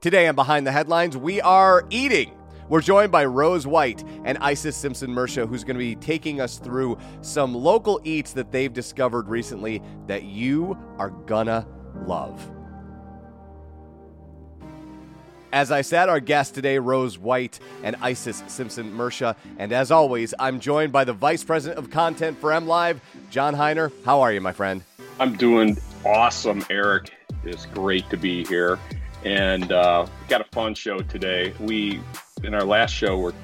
Today on Behind the Headlines, we are eating. We're joined by Rose White and Isis Simpson Mersha, who's going to be taking us through some local eats that they've discovered recently that you are gonna love. As I said, our guests today, Rose White and Isis Simpson Mersha. And as always, I'm joined by the Vice President of Content for M Live, John Hiner. How are you, my friend? I'm doing awesome, Eric. It's great to be here. And uh, got a fun show today. We, in our last show, we're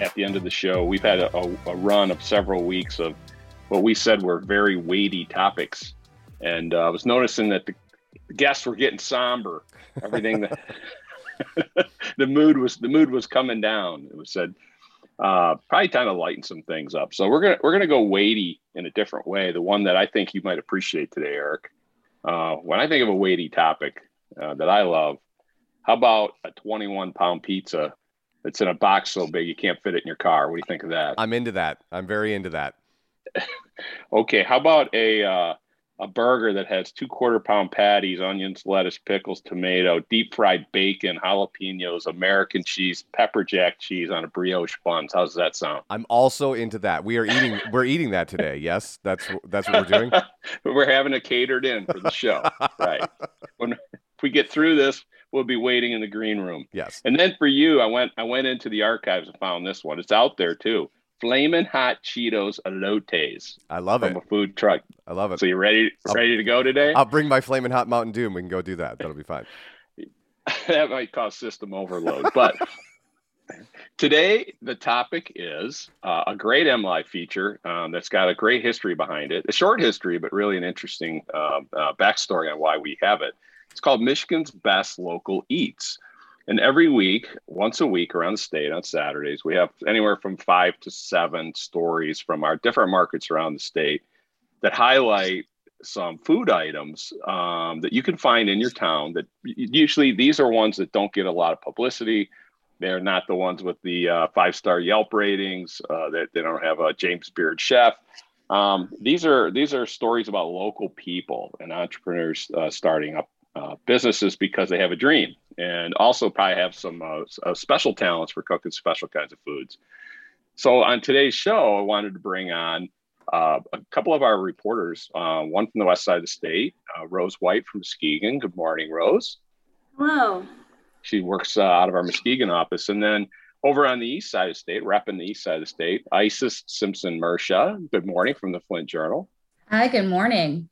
at the end of the show, we've had a, a run of several weeks of what we said were very weighty topics. And uh, I was noticing that the, guests were getting somber. Everything that the mood was the mood was coming down. It was said uh, probably time to lighten some things up. So we're gonna we're gonna go weighty in a different way. The one that I think you might appreciate today, Eric. Uh, when I think of a weighty topic uh, that I love, how about a 21 pound pizza that's in a box so big you can't fit it in your car? What do you think of that? I'm into that. I'm very into that. okay, how about a uh, a burger that has two quarter pound patties, onions, lettuce, pickles, tomato, deep fried bacon, jalapenos, American cheese, pepper jack cheese on a brioche buns. How does that sound? I'm also into that. We are eating. we're eating that today. Yes, that's that's what we're doing. we're having it catered in for the show. right. When we get through this, we'll be waiting in the green room. Yes. And then for you, I went I went into the archives and found this one. It's out there too. Flamin' Hot Cheetos Elotes. I love from it. From a food truck. I love it. So you ready I'll, ready to go today? I'll bring my Flamin' Hot Mountain Dew and we can go do that. That'll be fine. that might cause system overload. But today the topic is uh, a great MLive feature um, that's got a great history behind it. A short history, but really an interesting uh, uh, backstory on why we have it. It's called Michigan's Best Local Eats. And every week, once a week around the state on Saturdays, we have anywhere from five to seven stories from our different markets around the state that highlight some food items um, that you can find in your town that usually these are ones that don't get a lot of publicity. They're not the ones with the uh, five star Yelp ratings. Uh, that they, don't have a James Beard chef. Um, these are these are stories about local people and entrepreneurs uh, starting up uh, businesses because they have a dream and also probably have some uh, uh, special talents for cooking special kinds of foods. So on today's show, I wanted to bring on uh, a couple of our reporters, uh, one from the west side of the state, uh, Rose White from Muskegon. Good morning, Rose. Hello. She works out of our Muskegon office. And then over on the east side of the state, repping the east side of the state, Isis Simpson Mersha. Good morning from the Flint Journal. Hi, good morning.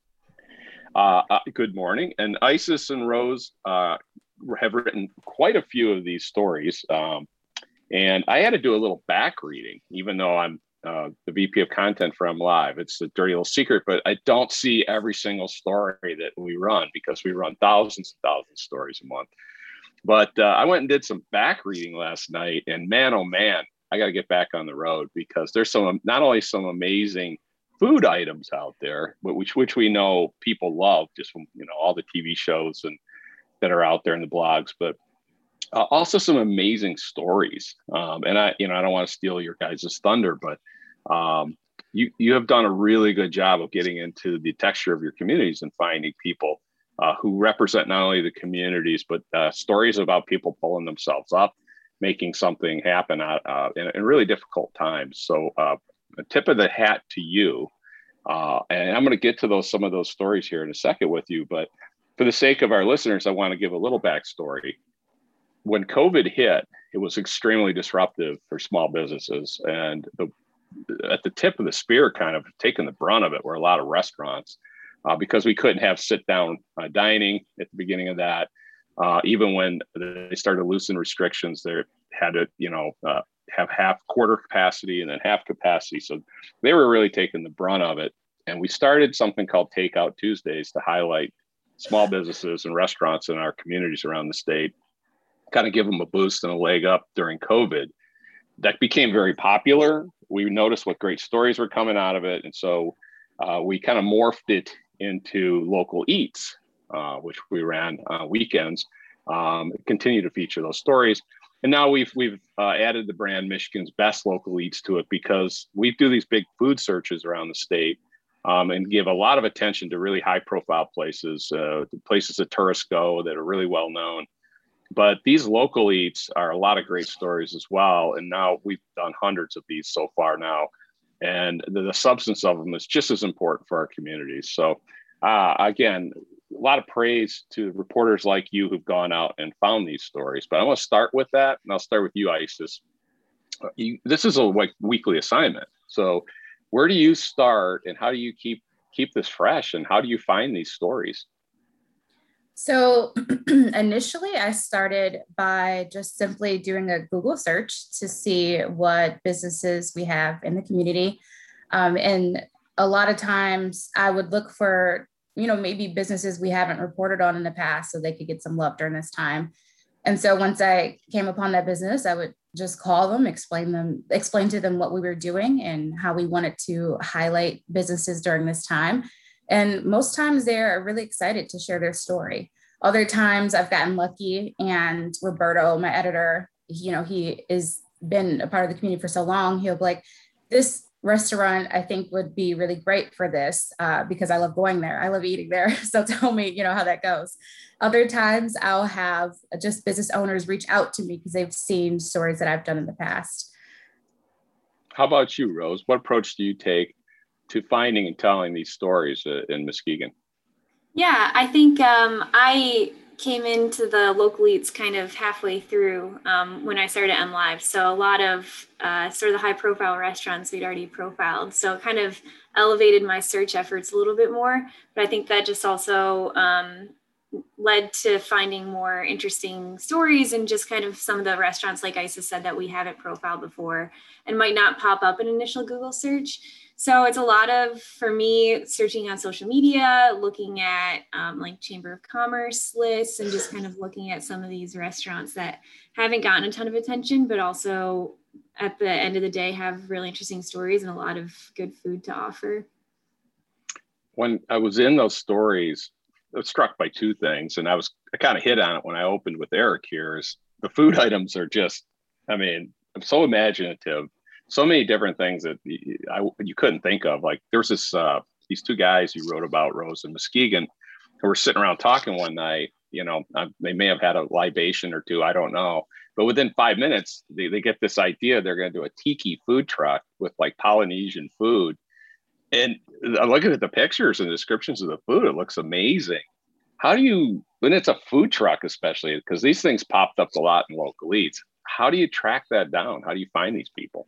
Uh, uh, good morning. And Isis and Rose uh, have written quite a few of these stories. Um, and I had to do a little back reading, even though I'm uh, the VP of content for M Live. It's a dirty little secret, but I don't see every single story that we run because we run thousands and thousands of stories a month. But uh, I went and did some back reading last night, and man, oh man, I got to get back on the road because there's some not only some amazing food items out there, which which we know people love just from you know all the TV shows and that are out there in the blogs, but uh, also some amazing stories. Um, and I you know I don't want to steal your guys' thunder, but um, you you have done a really good job of getting into the texture of your communities and finding people uh, who represent not only the communities but uh, stories about people pulling themselves up, making something happen uh, in, in, really difficult times. So uh, a tip of the hat to you. Uh, and I'm going to get to those some of those stories here in a second with you. But for the sake of our listeners, I want to give a little backstory. When COVID hit, it was extremely disruptive for small businesses, and the, at the tip of the spear, kind of taking the brunt of it, were a lot of restaurants uh, because we couldn't have sit down uh, dining at the beginning of that. Uh, even when they started to loosen restrictions, they had to, you know, uh, have half quarter capacity and then half capacity. So they were really taking the brunt of it. And we started something called Takeout Tuesdays to highlight small businesses and restaurants in our communities around the state, kind of give them a boost and a leg up during COVID. That became very popular. We noticed what great stories were coming out of it. And so uh, we kind of morphed it into local eats, uh, which we ran uh, weekends. Um, continue to feature those stories and now we've we've uh, added the brand Michigan's best local eats to it because we do these big food searches around the state um, and give a lot of attention to really high profile places, uh, places that tourists go that are really well known. but these local eats are a lot of great stories as well. And now we've done hundreds of these so far now. And the, the substance of them is just as important for our communities. So, uh, again, a lot of praise to reporters like you who've gone out and found these stories. But I want to start with that, and I'll start with you, Isis. Uh, you, this is a like weekly assignment. So, where do you start, and how do you keep keep this fresh, and how do you find these stories? So initially, I started by just simply doing a Google search to see what businesses we have in the community. Um, and a lot of times I would look for, you know, maybe businesses we haven't reported on in the past so they could get some love during this time. And so once I came upon that business, I would just call them, explain them, explain to them what we were doing and how we wanted to highlight businesses during this time and most times they're really excited to share their story. Other times I've gotten lucky and Roberto, my editor, you know, he has been a part of the community for so long. He'll be like, this restaurant I think would be really great for this uh, because I love going there. I love eating there. So tell me, you know, how that goes. Other times I'll have just business owners reach out to me because they've seen stories that I've done in the past. How about you, Rose? What approach do you take to finding and telling these stories uh, in Muskegon? Yeah, I think um, I came into the local eats kind of halfway through um, when I started M Live. So a lot of uh, sort of the high profile restaurants we'd already profiled. So it kind of elevated my search efforts a little bit more. But I think that just also um, led to finding more interesting stories and just kind of some of the restaurants, like Isis said, that we haven't profiled before and might not pop up in initial Google search. So it's a lot of, for me, searching on social media, looking at um, like Chamber of Commerce lists, and just kind of looking at some of these restaurants that haven't gotten a ton of attention, but also at the end of the day have really interesting stories and a lot of good food to offer. When I was in those stories, struck by two things, and I was I kind of hit on it when I opened with Eric here. Is the food items are just, I mean, I'm so imaginative so many different things that I, you couldn't think of. Like there's this uh, these two guys you wrote about, Rose and Muskegon, who were sitting around talking one night. You know, they may have had a libation or two, I don't know. But within five minutes, they, they get this idea they're going to do a tiki food truck with like Polynesian food. And I'm looking at the pictures and descriptions of the food, it looks amazing. How do you, when it's a food truck, especially because these things popped up a lot in local eats, how do you track that down? How do you find these people?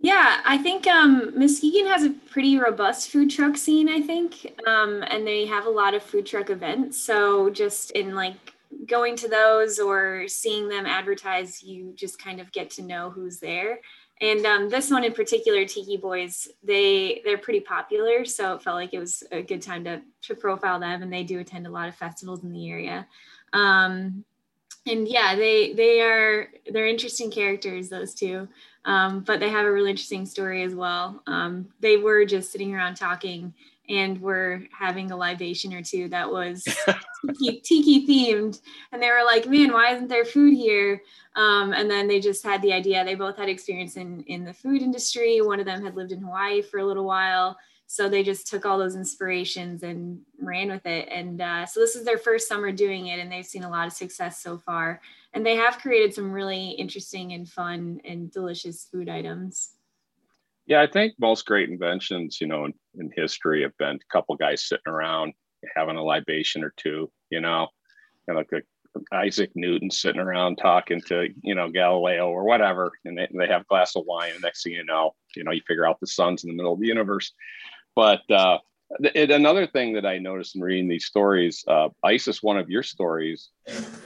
Yeah, I think um, Muskegon has a pretty robust food truck scene, I think. Um, and they have a lot of food truck events. So just in like going to those or seeing them advertise, you just kind of get to know who's there. And um, this one in particular, Tiki Boys, they they're pretty popular, so it felt like it was a good time to to profile them. And they do attend a lot of festivals in the area. Um, and yeah, they they are they're interesting characters, those two. Um, but they have a really interesting story as well. Um, they were just sitting around talking and we were having a libation or two that was tiki, tiki, themed. And they were like, man, why isn't there food here? Um, and then they just had the idea. They both had experience in, in the food industry. One of them had lived in Hawaii for a little while. So they just took all those inspirations and ran with it. And uh, so this is their first summer doing it, and they've seen a lot of success so far and they have created some really interesting and fun and delicious food items. Yeah, I think most great inventions, you know, in, in history have been a couple guys sitting around having a libation or two, you know, and like a, Isaac Newton sitting around talking to, you know, Galileo or whatever, and they, they have a glass of wine. And next thing you know, you know, you figure out the sun's in the middle of the universe. But uh, it, another thing that I noticed in reading these stories, uh, ISIS, one of your stories,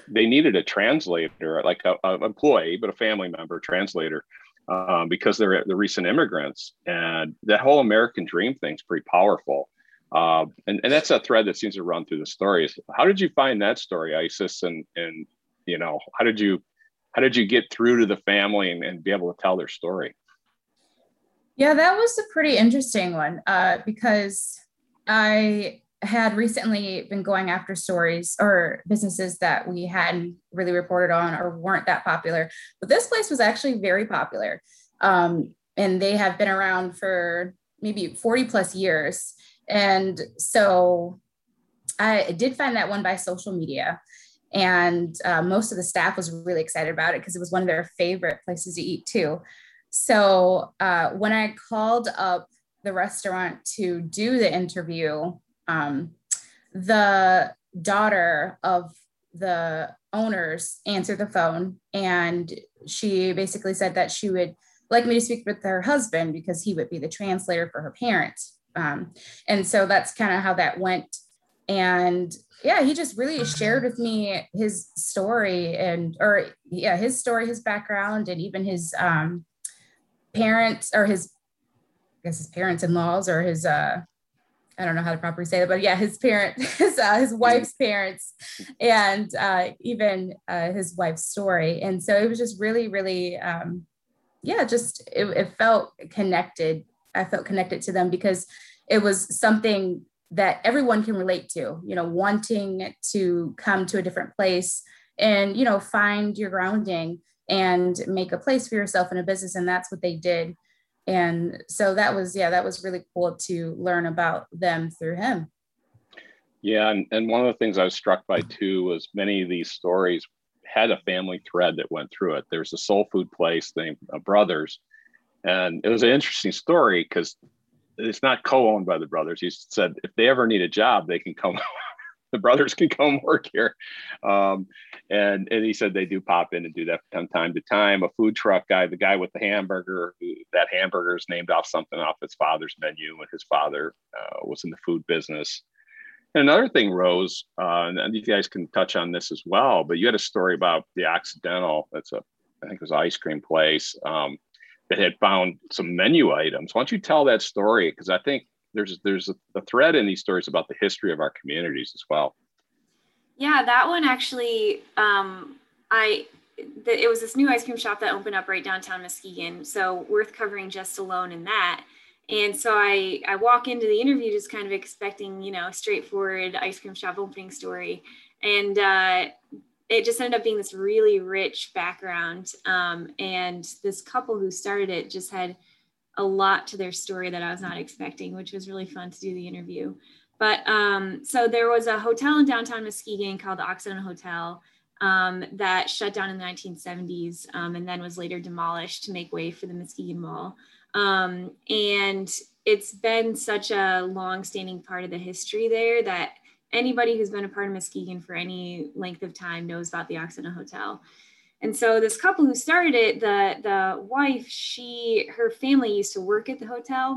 they needed a translator, like a, a employee, but a family member translator, um, because they're the recent immigrants, and that whole American dream thing's pretty powerful. Uh, and, and that's a thread that seems to run through the stories. How did you find that story, Isis? And and you know, how did you how did you get through to the family and, and be able to tell their story? Yeah, that was a pretty interesting one uh, because I had recently been going after stories or businesses that we hadn't really reported on or weren't that popular. But this place was actually very popular. Um, and they have been around for maybe 40 plus years. And so I did find that one by social media. and uh, most of the staff was really excited about it because it was one of their favorite places to eat too. So uh, when I called up the restaurant to do the interview, um, the daughter of the owners answered the phone and she basically said that she would like me to speak with her husband because he would be the translator for her parents. Um, and so that's kind of how that went. And yeah, he just really shared with me his story and, or yeah, his story, his background, and even his um, parents or his, I guess his parents in laws or his, uh, I don't know how to properly say that, but yeah, his parents, his, uh, his wife's parents, and uh, even uh, his wife's story. And so it was just really, really, um, yeah, just it, it felt connected. I felt connected to them because it was something that everyone can relate to, you know, wanting to come to a different place and, you know, find your grounding and make a place for yourself in a business. And that's what they did and so that was yeah that was really cool to learn about them through him. Yeah and, and one of the things i was struck by too was many of these stories had a family thread that went through it. There's a soul food place named uh, brothers and it was an interesting story because it's not co-owned by the brothers. He said if they ever need a job they can come the brothers can come work here. Um, and, and he said they do pop in and do that from time to time. A food truck guy, the guy with the hamburger, that hamburger is named off something off his father's menu, and his father uh, was in the food business. And another thing, Rose, uh, and you guys can touch on this as well, but you had a story about the Occidental. That's a, I think it was an ice cream place um, that had found some menu items. Why don't you tell that story? Because I think there's there's a, a thread in these stories about the history of our communities as well. Yeah, that one actually, um, I the, it was this new ice cream shop that opened up right downtown Muskegon, so worth covering just alone in that. And so I I walk into the interview just kind of expecting you know straightforward ice cream shop opening story, and uh, it just ended up being this really rich background. Um, and this couple who started it just had a lot to their story that I was not expecting, which was really fun to do the interview. But um, so there was a hotel in downtown Muskegon called the Occidental Hotel um, that shut down in the 1970s um, and then was later demolished to make way for the Muskegon Mall. Um, and it's been such a long-standing part of the history there that anybody who's been a part of Muskegon for any length of time knows about the Occidental Hotel. And so this couple who started it, the the wife, she her family used to work at the hotel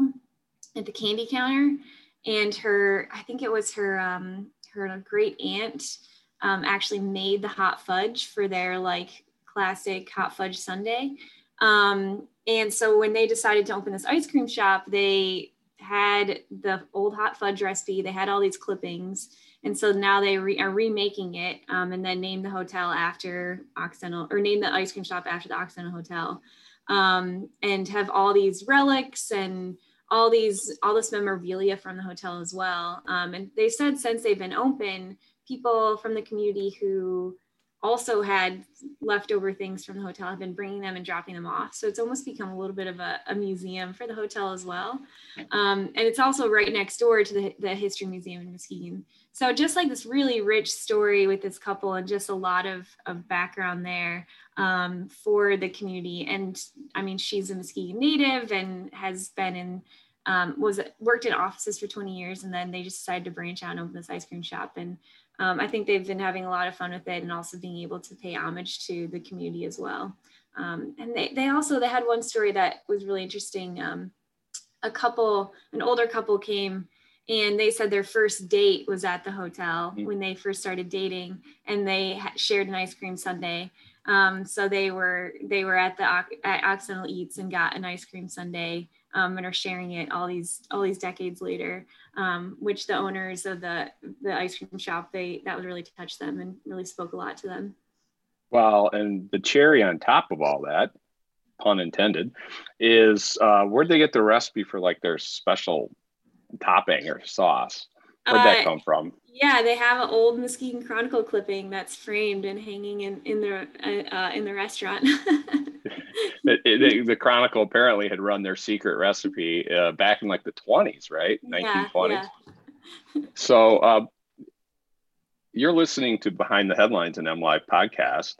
at the candy counter, and her I think it was her um, her great aunt um, actually made the hot fudge for their like classic hot fudge sundae. Um, and so when they decided to open this ice cream shop, they had the old hot fudge recipe. They had all these clippings and so now they re- are remaking it um, and then name the hotel after Occidental or name the ice cream shop after the Occidental Hotel um, and have all these relics and all these all this memorabilia from the hotel as well. Um, and they said since they've been open, people from the community who also had leftover things from the hotel I've been bringing them and dropping them off. So it's almost become a little bit of a, a museum for the hotel as well. Um, and it's also right next door to the, the History Museum in Muskegon. So just like this really rich story with this couple and just a lot of, of background there um, for the community. And I mean, she's a Muskegon native and has been in, um, was worked in offices for 20 years. And then they just decided to branch out and open this ice cream shop. And um, I think they've been having a lot of fun with it and also being able to pay homage to the community as well. Um, and they, they also, they had one story that was really interesting. Um, a couple, an older couple came and they said their first date was at the hotel mm-hmm. when they first started dating and they shared an ice cream sundae. Um, so they were, they were at the at Occidental Eats and got an ice cream sundae um, and are sharing it all these all these decades later, um, which the owners of the the ice cream shop they that would really touch them and really spoke a lot to them. Well, and the cherry on top of all that, pun intended, is uh, where'd they get the recipe for like their special topping or sauce? Where'd uh, that come from? Yeah, they have an old Muskegon Chronicle clipping that's framed and hanging in in the uh, uh in the restaurant. it, the Chronicle apparently had run their secret recipe uh, back in like the 20s, right? 1920s. Yeah, yeah. so, uh, you're listening to Behind the Headlines and M Live podcast.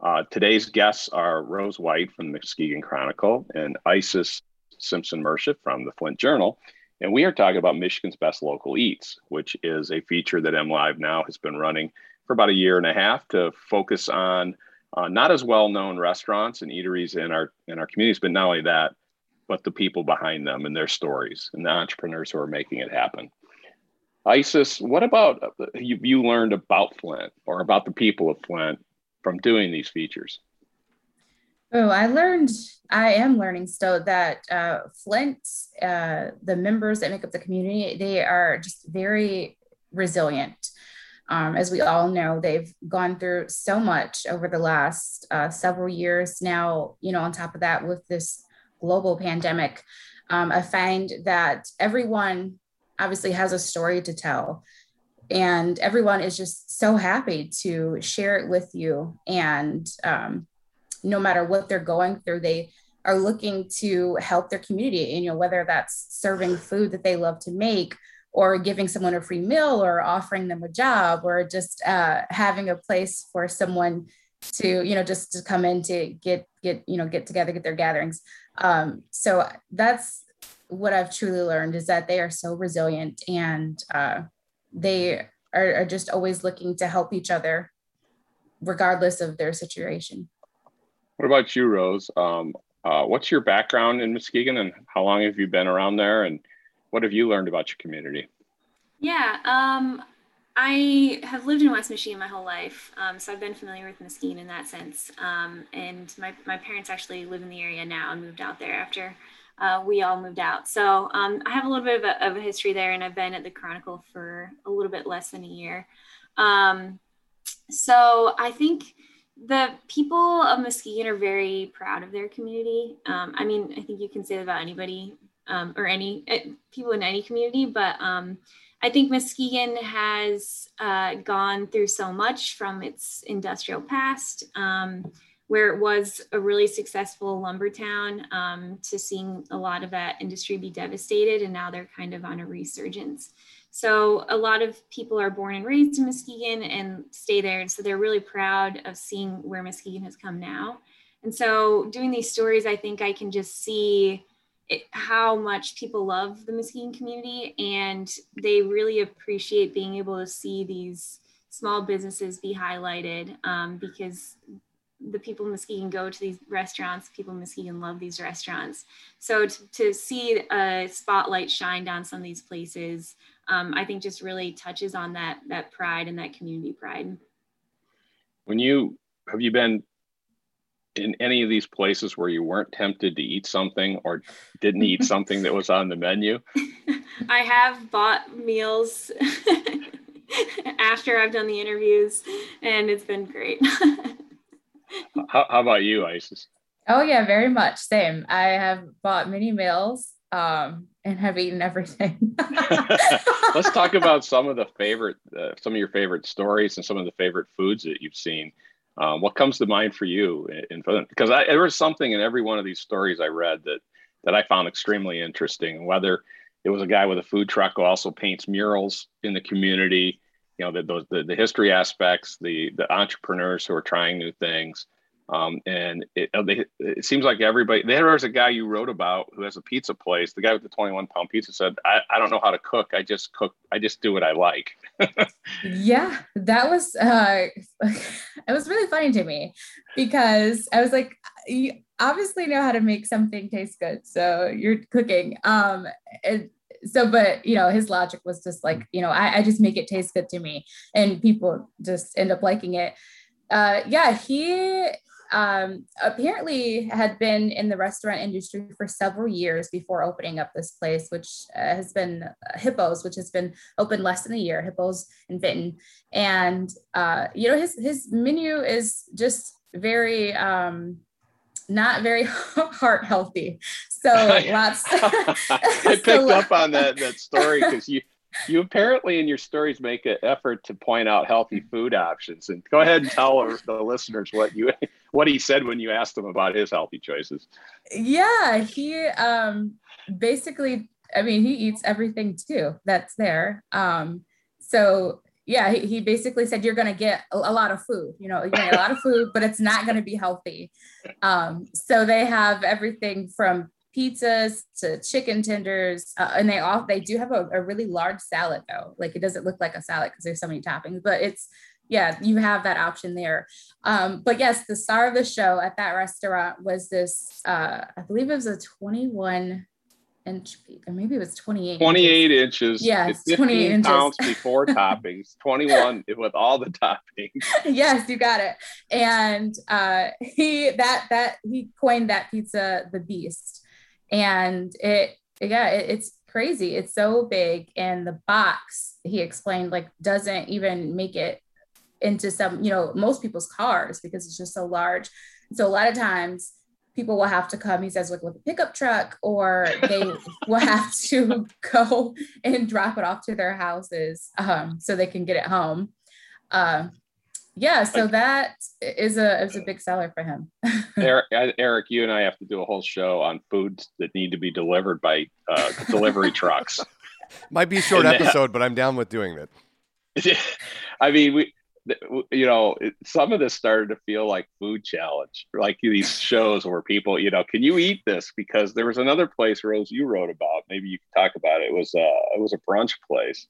Uh, today's guests are Rose White from the Muskegon Chronicle and Isis Simpson Mersha from the Flint Journal. And we are talking about Michigan's Best Local Eats, which is a feature that M Live now has been running for about a year and a half to focus on uh, not as well known restaurants and eateries in our in our communities, but not only that, but the people behind them and their stories and the entrepreneurs who are making it happen. Isis, what about uh, you, you learned about Flint or about the people of Flint from doing these features? Oh, I learned, I am learning still that uh, Flint, uh, the members that make up the community, they are just very resilient. Um, as we all know, they've gone through so much over the last uh, several years now, you know, on top of that, with this global pandemic, um, I find that everyone obviously has a story to tell. And everyone is just so happy to share it with you. And um, no matter what they're going through, they are looking to help their community. And, you know, whether that's serving food that they love to make or giving someone a free meal or offering them a job or just uh, having a place for someone to you know just to come in to get get you know get together get their gatherings um, so that's what i've truly learned is that they are so resilient and uh, they are, are just always looking to help each other regardless of their situation what about you rose um, uh, what's your background in muskegon and how long have you been around there and what have you learned about your community? Yeah, um, I have lived in West Michigan my whole life, um, so I've been familiar with Muskegon in that sense. Um, and my, my parents actually live in the area now and moved out there after uh, we all moved out. So um, I have a little bit of a, of a, history there, and I've been at the Chronicle for a little bit less than a year. Um, so I think the people of Muskegon are very proud of their community. Um, I mean, I think you can say that about anybody, um, or any uh, people in any community. But um, I think Muskegon has uh, gone through so much from its industrial past, um, where it was a really successful lumber town, um, to seeing a lot of that industry be devastated, and now they're kind of on a resurgence. So a lot of people are born and raised in Muskegon and stay there, and so they're really proud of seeing where Muskegon has come now. And so doing these stories, I think I can just see it, how much people love the Muskegon community and they really appreciate being able to see these small businesses be highlighted um, because the people in Muskegon go to these restaurants, people in Muskegon love these restaurants. So to, to see a spotlight shined on some of these places, um, I think just really touches on that, that pride and that community pride. When you, have you been in any of these places where you weren't tempted to eat something or didn't eat something that was on the menu? I have bought meals after I've done the interviews, and it's been great. How, how, about you, Isis? Oh yeah, very much. Same. I have bought many meals um, and have eaten everything. Let's talk about some of the favorite, uh, some of your favorite stories and some of the favorite foods that you've seen um, what comes to mind for you in, in because I, there was something in every one of these stories I read that that I found extremely interesting. Whether it was a guy with a food truck who also paints murals in the community, you know, the, those the, the history aspects, the the entrepreneurs who are trying new things, um, and it, uh, it seems like everybody, there was a guy you wrote about who has a pizza place. The guy with the 21 pound pizza said, I, I don't know how to cook. I just cook. I just do what I like. yeah, that was, uh, it was really funny to me because I was like, you obviously know how to make something taste good. So you're cooking. Um, and so, but you know, his logic was just like, you know, I, I just make it taste good to me and people just end up liking it uh, yeah, he um, apparently had been in the restaurant industry for several years before opening up this place, which uh, has been uh, Hippos, which has been open less than a year. Hippos in Fenton, and uh, you know his his menu is just very um, not very heart healthy. So lots. I picked so, up on that that story because you you apparently in your stories make an effort to point out healthy food options and go ahead and tell the listeners what you what he said when you asked him about his healthy choices yeah he um basically i mean he eats everything too that's there um so yeah, he, he basically said you're going to get a, a, lot of food. You know, you're get a lot of food, but it's not going to be healthy. Um, so they have everything from pizzas to chicken tenders, uh, and they all they do have a, a really large salad though. Like it doesn't look like a salad because there's so many toppings, but it's yeah, you have that option there. Um, but yes, the star of the show at that restaurant was this. Uh, I believe it was a 21 inch, or maybe it was 28. 28 inches. Yes, 28 inches. pounds before toppings. 21 with all the toppings. yes, you got it. And uh, he that that he coined that pizza the beast, and it yeah it, it's crazy. It's so big, and the box he explained like doesn't even make it into some you know most people's cars because it's just so large. So a lot of times people will have to come, he says, like with a pickup truck, or they will have to go and drop it off to their houses um, so they can get it home. Um, yeah, so that is a is a big seller for him. Eric, Eric, you and I have to do a whole show on foods that need to be delivered by uh, delivery trucks. Might be a short and, episode, but I'm down with doing it. I mean, we you know, some of this started to feel like food challenge, like these shows where people, you know, can you eat this? Because there was another place, Rose, you wrote about. Maybe you could talk about it. It was a uh, it was a brunch place,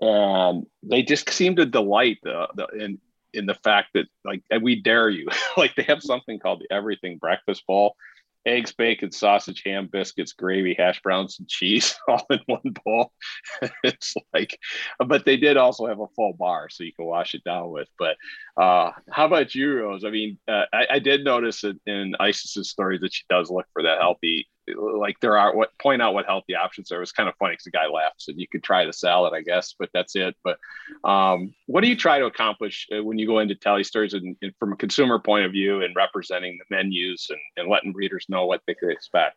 and they just seem to delight the, the in in the fact that like we dare you, like they have something called the Everything Breakfast Bowl, eggs, bacon, sausage, ham, biscuits, gravy, hash browns, and cheese all in one bowl. it's like, but they did also have a full bar so you can wash it down with. But uh, how about you, Rose? I mean, uh, I, I, did notice in Isis's story that she does look for that healthy like there are what point out what healthy options are. It was kind of funny because the guy laughed, said you could try the salad, I guess, but that's it. But um, what do you try to accomplish uh, when you go into tally stories and, and, from a consumer point of view and representing the menus and, and letting readers know what they could expect?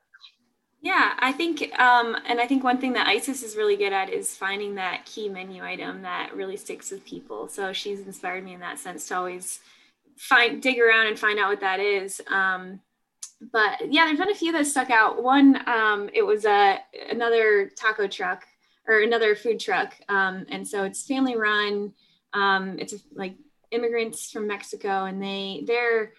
Yeah, I think, um, and I think one thing that Isis is really good at is finding that key menu item that really sticks with people. So she's inspired me in that sense to always find, dig around and find out what that is. Um, but yeah, there's been a few that stuck out. One, um, it was a another taco truck or another food truck, um, and so it's family run. Um, it's like immigrants from Mexico, and they their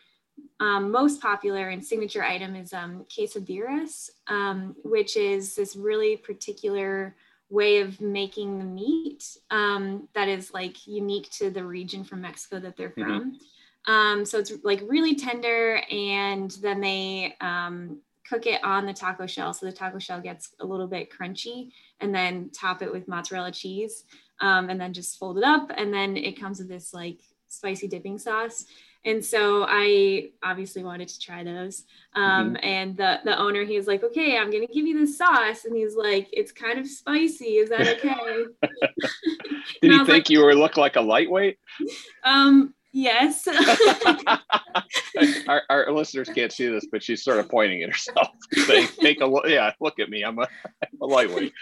um, most popular and signature item is um, quesabirrias, um, which is this really particular way of making the meat um, that is like unique to the region from Mexico that they're mm-hmm. from. Mm-hmm. Um, so it's like really tender, and then they um, cook it on the taco shell. So the taco shell gets a little bit crunchy, and then top it with mozzarella cheese, um, and then just fold it up. And then it comes with this like spicy dipping sauce. And so I obviously wanted to try those. Um, mm-hmm. And the, the owner, he was like, okay, I'm going to give you this sauce. And he's like, it's kind of spicy. Is that okay? Did he think like, you were look like a lightweight? Um, Yes. our, our, listeners can't see this, but she's sort of pointing at herself, saying, "Take a look. Yeah, look at me. I'm a, I'm a lightweight."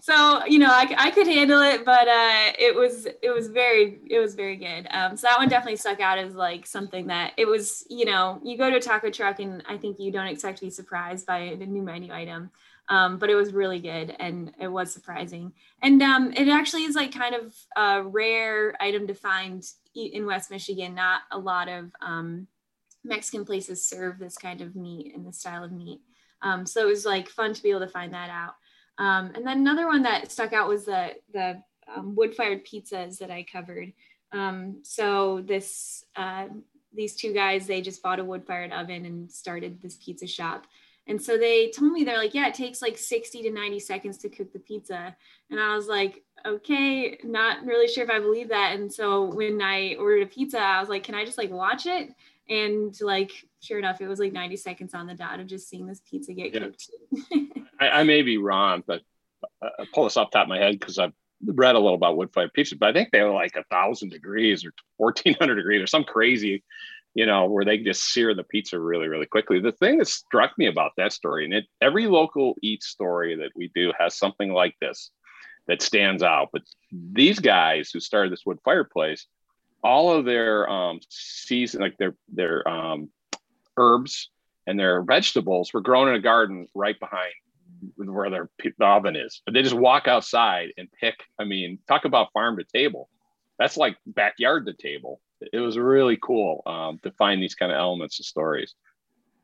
so you know, I, I could handle it, but uh, it was it was very it was very good. Um, so that one definitely stuck out as like something that it was. You know, you go to a taco truck, and I think you don't expect to be surprised by a new menu item. Um, but it was really good and it was surprising. And um, it actually is like kind of a rare item to find in West Michigan. Not a lot of um, Mexican places serve this kind of meat and this style of meat. Um, so it was like fun to be able to find that out. Um, and then another one that stuck out was the the um, wood fired pizzas that I covered. so this uh, these two guys they just bought a wood fired oven and started this pizza shop and so they told me, they're like, yeah, it takes like 60 to 90 seconds to cook the pizza. And I was like, okay, not really sure if I believe that. And so when I ordered a pizza, I was like, can I just like watch it? And like, sure enough, it was like 90 seconds on the dot of just seeing this pizza get yeah. cooked. I, I, may be wrong, but I pull this off top of my head because I've read a little about wood fired pizza, but I think they were like a thousand degrees or 1400 degrees or some crazy you know, where they just sear the pizza really, really quickly. The thing that struck me about that story, and it, every local eat story that we do has something like this that stands out. But these guys who started this wood fireplace, all of their um, season, like their their um, herbs and their vegetables, were grown in a garden right behind where their the oven is. But they just walk outside and pick. I mean, talk about farm to table. That's like backyard to table. It was really cool um, to find these kind of elements of stories.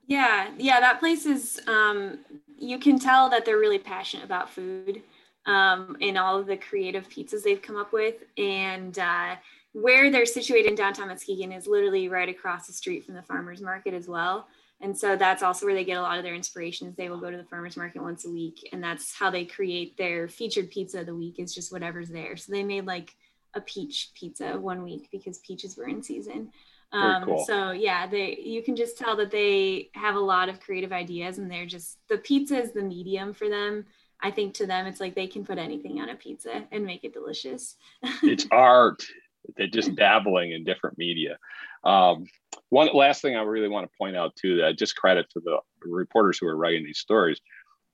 Yeah, yeah, that place is. Um, you can tell that they're really passionate about food um, all of the creative pizzas they've come up with, and uh, where they're situated in downtown Muskegon is literally right across the street from the farmers market as well. And so that's also where they get a lot of their inspirations. They will go to the farmers market once a week, and that's how they create their featured pizza of the week. Is just whatever's there. So they made like a peach pizza one week because peaches were in season. Um, cool. So yeah, they you can just tell that they have a lot of creative ideas, and they're just the pizza is the medium for them. I think to them, it's like they can put anything on a pizza and make it delicious. it's art. They're just dabbling in different media. Um, one last thing I really want to point out too, that just credit to the reporters who are writing these stories.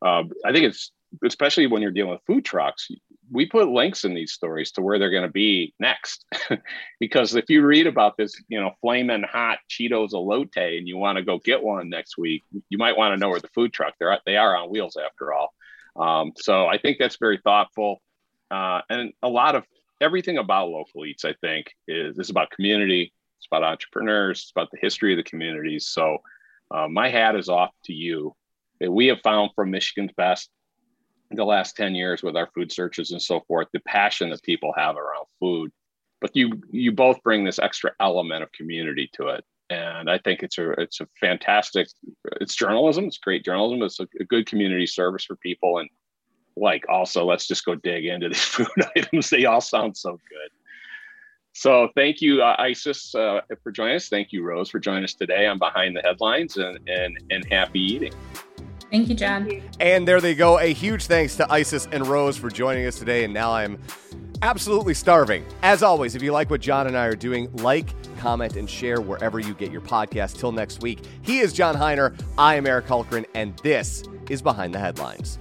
Uh, I think it's especially when you're dealing with food trucks, we put links in these stories to where they're going to be next. because if you read about this, you know, flaming hot Cheetos elote and you want to go get one next week, you might want to know where the food truck they're they are on wheels after all. Um, so I think that's very thoughtful. Uh, and a lot of everything about local eats, I think, is, is about community, it's about entrepreneurs, it's about the history of the communities. So uh, my hat is off to you. We have found from Michigan's best the last 10 years with our food searches and so forth, the passion that people have around food. But you you both bring this extra element of community to it. And I think it's a it's a fantastic it's journalism, it's great journalism, it's a, a good community service for people. And like also let's just go dig into these food items. They all sound so good. So thank you, uh, Isis, uh, for joining us. Thank you, Rose, for joining us today on Behind the Headlines and, and, and happy eating. Thank you, John. And there they go. A huge thanks to Isis and Rose for joining us today. And now I'm absolutely starving. As always, if you like what John and I are doing, like, comment, and share wherever you get your podcast. Till next week, he is John Hiner. I am Eric Hultgren, and this is Behind the Headlines.